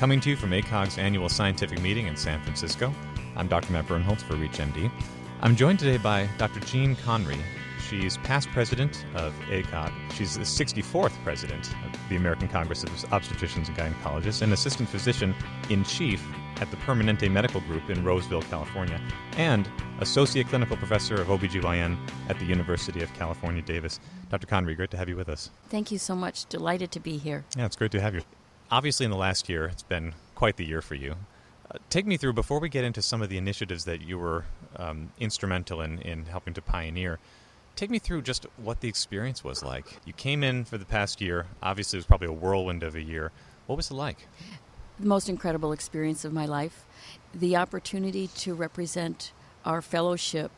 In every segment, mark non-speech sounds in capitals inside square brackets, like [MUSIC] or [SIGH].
Coming to you from ACOG's annual scientific meeting in San Francisco, I'm Dr. Matt Birnholz for ReachMD. I'm joined today by Dr. Jean Conry. She's past president of ACOG. She's the 64th president of the American Congress of Obstetricians and Gynecologists and assistant physician in chief at the Permanente Medical Group in Roseville, California, and associate clinical professor of OBGYN at the University of California, Davis. Dr. Conry, great to have you with us. Thank you so much. Delighted to be here. Yeah, it's great to have you obviously, in the last year, it's been quite the year for you. Uh, take me through before we get into some of the initiatives that you were um, instrumental in, in helping to pioneer. Take me through just what the experience was like. You came in for the past year. Obviously, it was probably a whirlwind of a year. What was it like? The most incredible experience of my life. The opportunity to represent our fellowship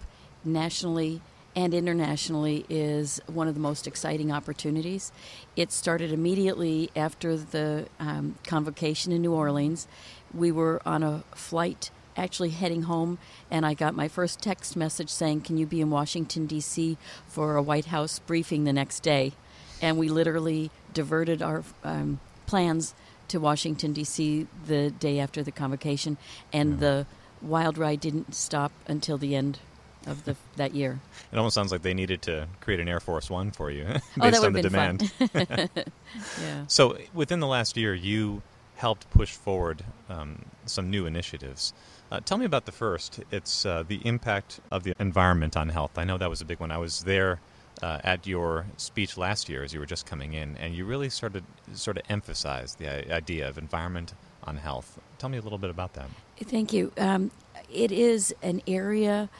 nationally and internationally is one of the most exciting opportunities. It started immediately after the um, convocation in New Orleans. We were on a flight actually heading home, and I got my first text message saying, Can you be in Washington, D.C. for a White House briefing the next day? And we literally diverted our um, plans to Washington, D.C. the day after the convocation, and the wild ride didn't stop until the end of the that year. It almost sounds like they needed to create an Air Force One for you [LAUGHS] based oh, on the demand. [LAUGHS] [LAUGHS] yeah. So within the last year, you helped push forward um, some new initiatives. Uh, tell me about the first. It's uh, the impact of the environment on health. I know that was a big one. I was there uh, at your speech last year as you were just coming in, and you really started sort of emphasize the idea of environment on health. Tell me a little bit about that. Thank you. Um, it is an area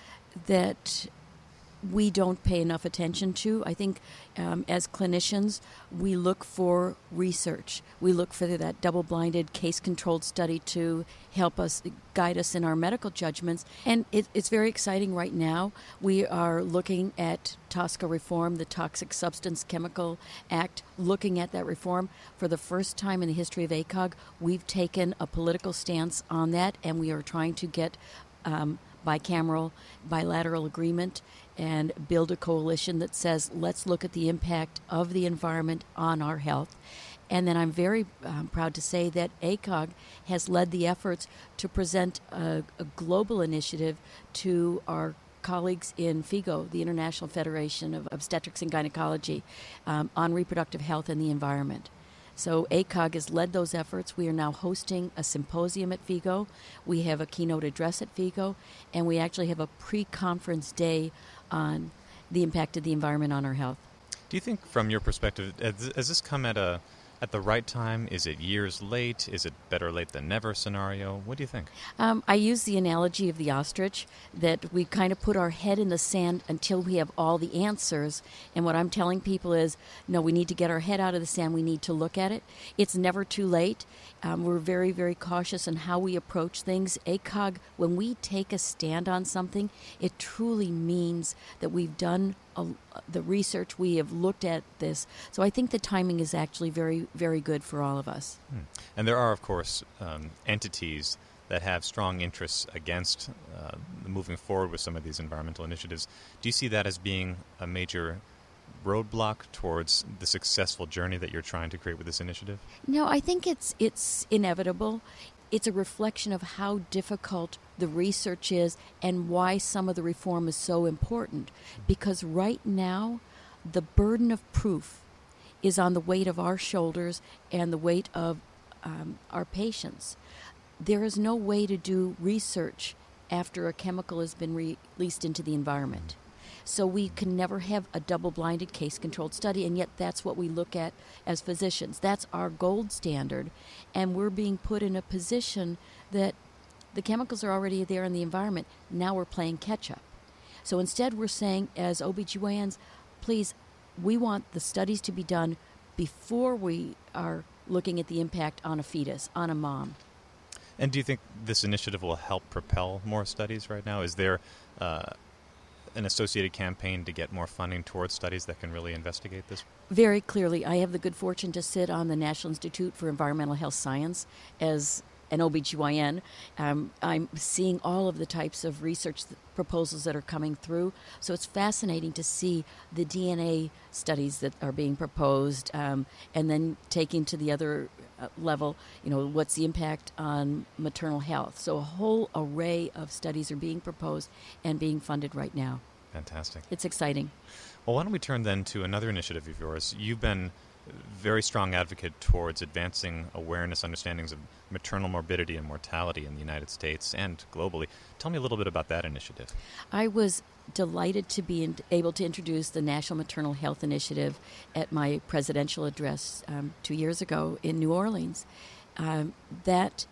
that we don't pay enough attention to. I think um, as clinicians, we look for research. We look for that double blinded, case controlled study to help us guide us in our medical judgments. And it, it's very exciting right now. We are looking at TSCA reform, the Toxic Substance Chemical Act, looking at that reform. For the first time in the history of ACOG, we've taken a political stance on that, and we are trying to get. Um, bicameral, bilateral agreement and build a coalition that says, let's look at the impact of the environment on our health. And then I'm very um, proud to say that ACOG has led the efforts to present a, a global initiative to our colleagues in FIGO, the International Federation of Obstetrics and Gynecology, um, on reproductive health and the environment. So ACOG has led those efforts. We are now hosting a symposium at FIGO. We have a keynote address at FIGO, and we actually have a pre-conference day on the impact of the environment on our health. Do you think, from your perspective, has this come at a at the right time? Is it years late? Is it better late than never scenario? What do you think? Um, I use the analogy of the ostrich that we kind of put our head in the sand until we have all the answers. And what I'm telling people is no, we need to get our head out of the sand. We need to look at it. It's never too late. Um, we're very, very cautious in how we approach things. ACOG, when we take a stand on something, it truly means that we've done a, the research, we have looked at this. So I think the timing is actually very, very good for all of us. Hmm. And there are, of course, um, entities that have strong interests against uh, moving forward with some of these environmental initiatives. Do you see that as being a major roadblock towards the successful journey that you're trying to create with this initiative? No, I think it's it's inevitable it's a reflection of how difficult the research is and why some of the reform is so important. Because right now, the burden of proof is on the weight of our shoulders and the weight of um, our patients. There is no way to do research after a chemical has been re- released into the environment. So we can never have a double blinded case controlled study, and yet that's what we look at as physicians. That's our gold standard, and we're being put in a position that the chemicals are already there in the environment. Now we're playing catch up. So instead, we're saying, as OBGYNs, please, we want the studies to be done before we are looking at the impact on a fetus, on a mom. And do you think this initiative will help propel more studies right now? Is there uh, an associated campaign to get more funding towards studies that can really investigate this? Very clearly. I have the good fortune to sit on the National Institute for Environmental Health Science as an OBGYN. Um, I'm seeing all of the types of research proposals that are coming through. So it's fascinating to see the DNA studies that are being proposed um, and then taking to the other uh, level, you know, what's the impact on maternal health? So a whole array of studies are being proposed and being funded right now. Fantastic. It's exciting. Well, why don't we turn then to another initiative of yours? You've been very strong advocate towards advancing awareness, understandings of maternal morbidity and mortality in the United States and globally. Tell me a little bit about that initiative. I was delighted to be able to introduce the National Maternal Health Initiative at my presidential address um, two years ago in New Orleans. Um, that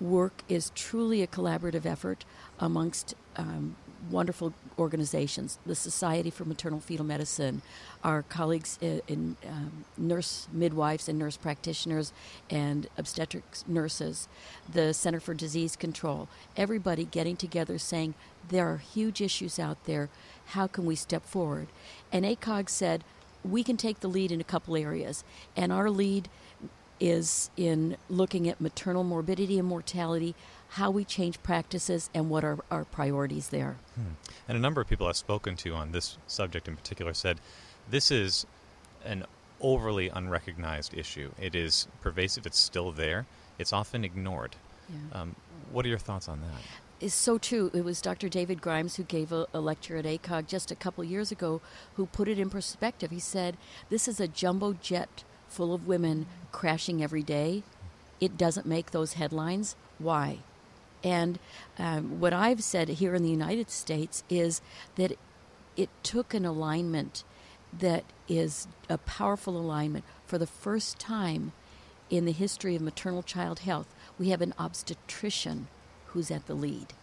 work is truly a collaborative effort amongst um, wonderful organizations the Society for Maternal Fetal Medicine, our colleagues in, in um, nurse midwives and nurse practitioners and obstetrics nurses, the Center for Disease Control, everybody getting together saying there are huge issues out there. How can we step forward? And ACOG said, we can take the lead in a couple areas. And our lead is in looking at maternal morbidity and mortality, how we change practices, and what are our priorities there. Hmm. And a number of people I've spoken to on this subject in particular said this is an overly unrecognized issue. It is pervasive, it's still there, it's often ignored. Yeah. Um, what are your thoughts on that? is so true. It was Dr. David Grimes who gave a, a, lecture at ACOG just a couple years ago who put it in perspective. He said, This is a jumbo jet full of women crashing every day. It doesn't make those headlines. Why? And um, what I've said here in the United States is that it took an alignment that is a powerful alignment. For the first time in the history of maternal child health, we have an obstetrician who's at the lead.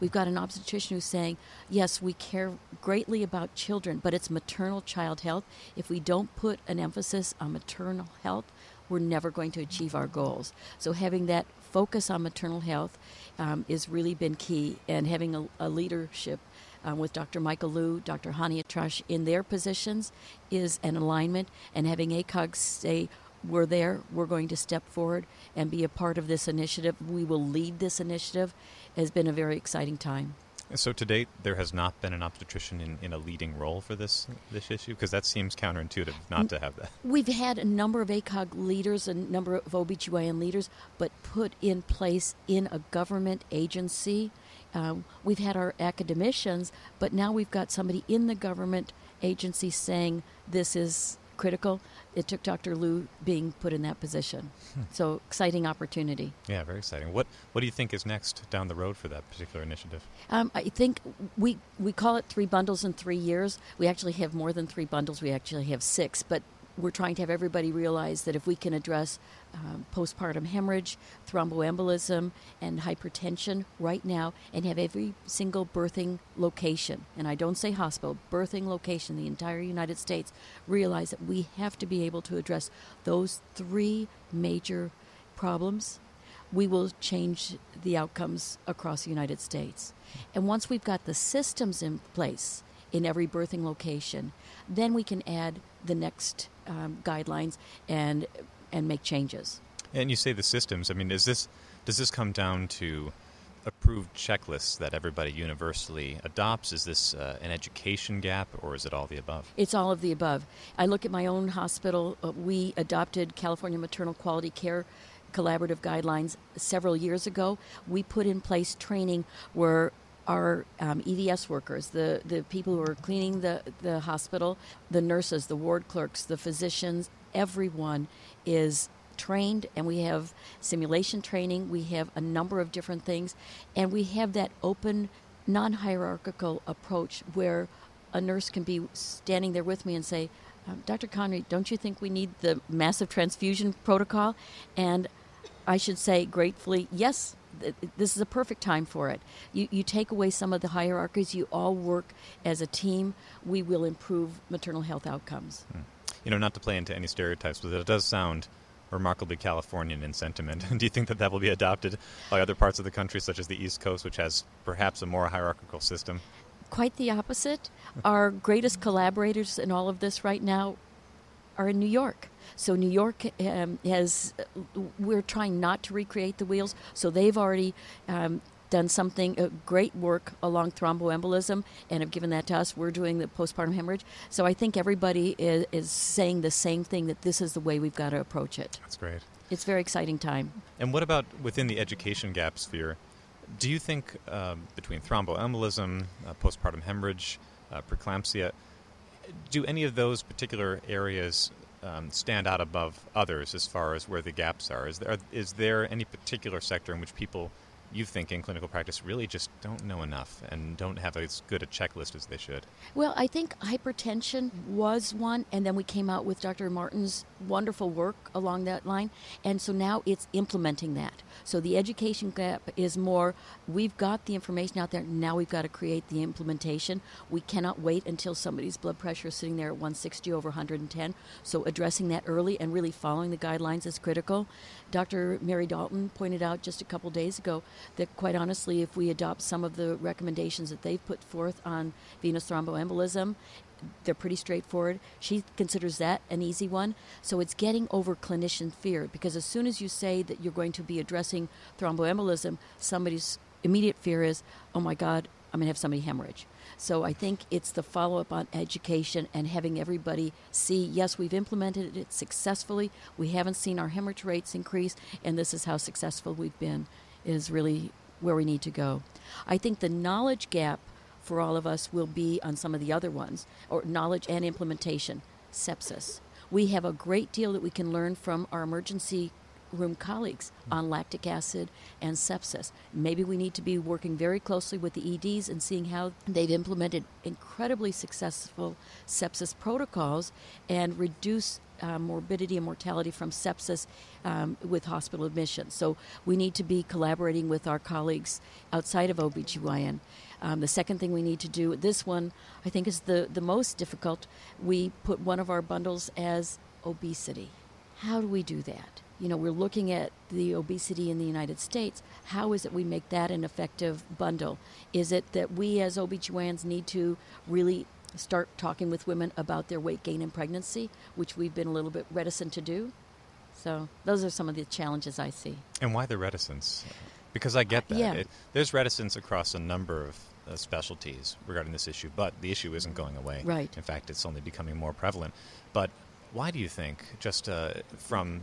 We've got an obstetrician who's saying, yes, we care greatly about children, but it's maternal child health. If we don't put an emphasis on maternal health, we're never going to achieve our goals. So having that focus on maternal health um, has really been key, and having a, a leadership um, with Dr. Michael Lu, Dr. Hani Atrash in their positions is an alignment, and having ACOG say, we're there, we're going to step forward and be a part of this initiative. We will lead this initiative. It has been a very exciting time. So to date, there has not been an obstetrician in, in a leading role for this this issue because that seems counterintuitive not to have that. We've had a number of ACOG leaders, a number of OBGYN leaders, but put in place in a government agency. Um, we've had our academicians, but now we've got somebody in the government agency saying this is critical. It took Dr. Lu being put in that position. Hmm. So exciting opportunity. Yeah, very exciting. What What do you think is next down the road for that particular initiative? Um, I think we we call it three bundles in three years. We actually have more than three bundles. We actually have six, but we're trying to have everybody realize that if we can address um, postpartum hemorrhage, thromboembolism, and hypertension right now, and have every single birthing location, and I don't say hospital, birthing location, the entire United States, realize that we have to be able to address those three major problems. We will change the outcomes across the United States. And once we've got the systems in place in every birthing location, then we can add the next um, guidelines and and make changes. And you say the systems. I mean, is this does this come down to approved checklists that everybody universally adopts? Is this uh, an education gap, or is it all the above? It's all of the above. I look at my own hospital. Uh, we adopted California Maternal Quality Care collaborative guidelines several years ago. We put in place training where our um, EVS workers, the, the people who are cleaning the, the hospital, the nurses, the ward clerks, the physicians, everyone is trained and we have simulation training. We have a number of different things. And we have that open, non hierarchical approach where a nurse can be standing there with me and say, um, Dr. Conry, don't you think we need the massive transfusion protocol? And I should say gratefully, yes, this is a perfect time for it. You, you take away some of the hierarchies, you all work as a team, we will improve maternal health outcomes. Hmm. You know, not to play into any stereotypes, but it does sound remarkably Californian in sentiment. [LAUGHS] Do you think that that will be adopted by other parts of the country, such as the East Coast, which has perhaps a more hierarchical system? Quite the opposite. Our greatest collaborators in all of this right now are in New York. So New York um, has, we're trying not to recreate the wheels. So they've already um, done something uh, great work along thromboembolism and have given that to us. We're doing the postpartum hemorrhage. So I think everybody is, is saying the same thing that this is the way we've got to approach it. That's great. It's a very exciting time. And what about within the education gap sphere? Do you think um, between thromboembolism, uh, postpartum hemorrhage, uh, preeclampsia, do any of those particular areas um, stand out above others as far as where the gaps are? Is there, is there any particular sector in which people you think in clinical practice really just don't know enough and don't have as good a checklist as they should? Well, I think hypertension was one, and then we came out with Dr. Martin's wonderful work along that line, and so now it's implementing that. So the education gap is more we've got the information out there, now we've got to create the implementation. We cannot wait until somebody's blood pressure is sitting there at 160 over 110. So addressing that early and really following the guidelines is critical. Dr. Mary D'Alton pointed out just a couple days ago that, quite honestly, if we adopt some of the recommendations that they've put forth on venous thromboembolism, they're pretty straightforward. She considers that an easy one. So it's getting over clinician fear because as soon as you say that you're going to be addressing thromboembolism, somebody's immediate fear is, oh my God, I'm going to have somebody hemorrhage. So I think it's the follow up on education and having everybody see yes, we've implemented it successfully. We haven't seen our hemorrhage rates increase, and this is how successful we've been, is really where we need to go. I think the knowledge gap for all of us will be on some of the other ones, or knowledge and implementation. Sepsis. We have a great deal that we can learn from our emergency room colleagues on lactic acid and sepsis. Maybe we need to be working very closely with the EDs and seeing how they've implemented incredibly successful sepsis protocols and reduce uh, morbidity and mortality from sepsis um, with hospital admissions. So we need to be collaborating with our colleagues outside of OBGYN. Um, the second thing we need to do, this one I think is the, the most difficult. We put one of our bundles as obesity. How do we do that? you know, we're looking at the obesity in the United States. How is it we make that an effective bundle? Is it that we as OBGYNs need to really start talking with women about their weight gain in pregnancy, which we've been a little bit reticent to do? So those are some of the challenges I see. And why the reticence? Because I get that. Yeah. It, there's reticence across a number of uh, specialties regarding this issue, but the issue isn't going away. Right. In fact, it's only becoming more prevalent. But why do you think, just uh, from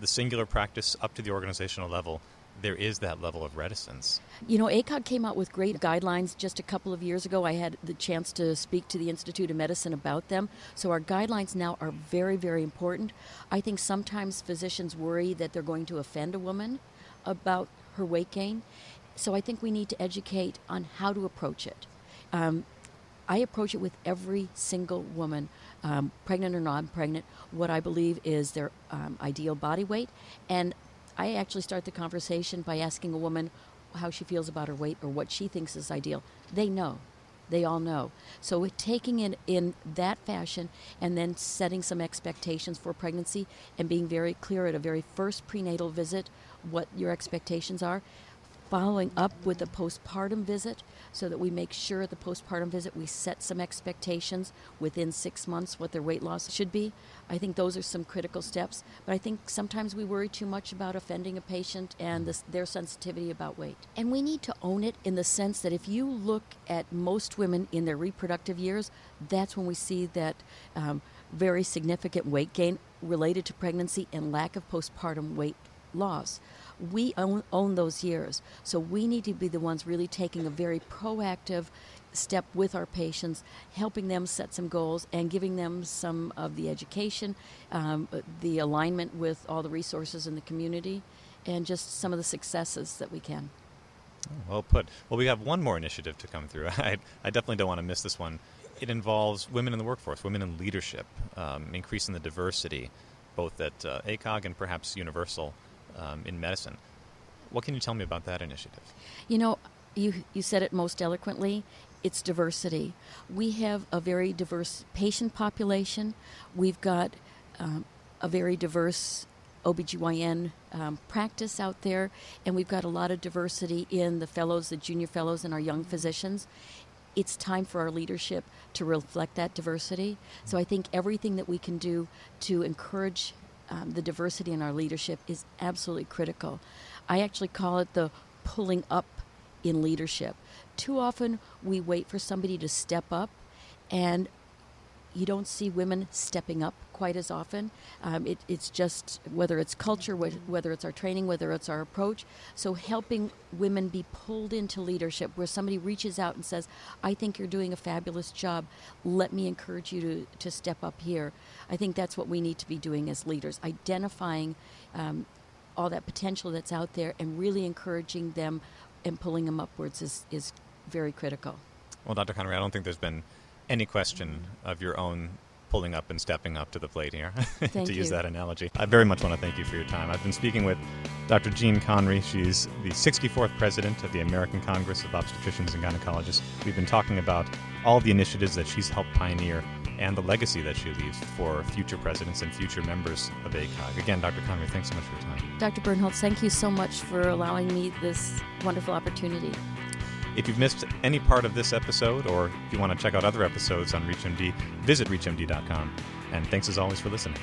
the singular practice up to the organizational level, there is that level of reticence. You know, ACOG came out with great guidelines just a couple of years ago. I had the chance to speak to the Institute of Medicine about them. So our guidelines now are very, very important. I think sometimes physicians worry that they're going to offend a woman about her weight gain. So I think we need to educate on how to approach it. Um, I approach it with every single woman um, pregnant or non pregnant, what I believe is their um, ideal body weight. And I actually start the conversation by asking a woman how she feels about her weight or what she thinks is ideal. They know. They all know. So taking it in that fashion and then setting some expectations for pregnancy and being very clear at a very first prenatal visit what your expectations are following up with a postpartum visit so that we make sure at the postpartum visit we set some expectations within six months what their weight loss should be. I think those are some critical steps. But I think sometimes we worry too much about offending a patient and their sensitivity about weight. And we need to own it in the sense that if you look at most women in their reproductive years, that's when we see that. Um, very significant weight gain related to pregnancy and lack of postpartum weight loss we own, own those years. So we need to be the ones really taking a very proactive step with our patients, helping them set some goals and giving them some of the education, um, the alignment with all the resources in the community, and just some of the successes that we can. Well put. Well, we have one more initiative to come through. [LAUGHS] I, I definitely don't want to miss this one. It involves women in the workforce, women in leadership, um, increasing the diversity, both at uh, ACOG and perhaps Universal um, in medicine. What can you tell me about that initiative? You know, you, you said it most eloquently. It's diversity. We have a very diverse patient population. We've got um, a very diverse OBGYN um, practice out there, and we've got a lot of diversity in the fellows, the junior fellows, and our young physicians. It's time for our leadership to reflect that diversity. So I think everything that we can do to encourage um, the diversity in our leadership is absolutely critical. I actually call it the pulling up in leadership. Too often we wait for somebody to step up and you don't see women stepping up quite as often. Um, it, it's just whether it's culture, wh- whether it's our training, whether it's our approach. So helping women be pulled into leadership, where somebody reaches out and says, "I think you're doing a fabulous job. Let me encourage you to to step up here." I think that's what we need to be doing as leaders, identifying. Um, all that potential that's out there and really encouraging them and pulling them upwards is, is very critical. Well, Dr. Conry, I don't think there's been any question of your own pulling up and stepping up to the plate here, [LAUGHS] to use that analogy. I very much want to thank you for your time. I've been speaking with Dr. Jean Conry. She's the 64th president of the American Congress of Obstetricians and Gynecologists. We've been talking about all the initiatives that she's helped pioneer and the legacy that she leaves for future presidents and future members of ACOG. Again, Dr. Conry, thanks so much for your time. Dr. Birnholz, thank you so much for allowing me this wonderful opportunity. If you've missed any part of this episode, or if you want to check out other episodes on ReachMD, visit ReachMD.com. And thanks as always for listening.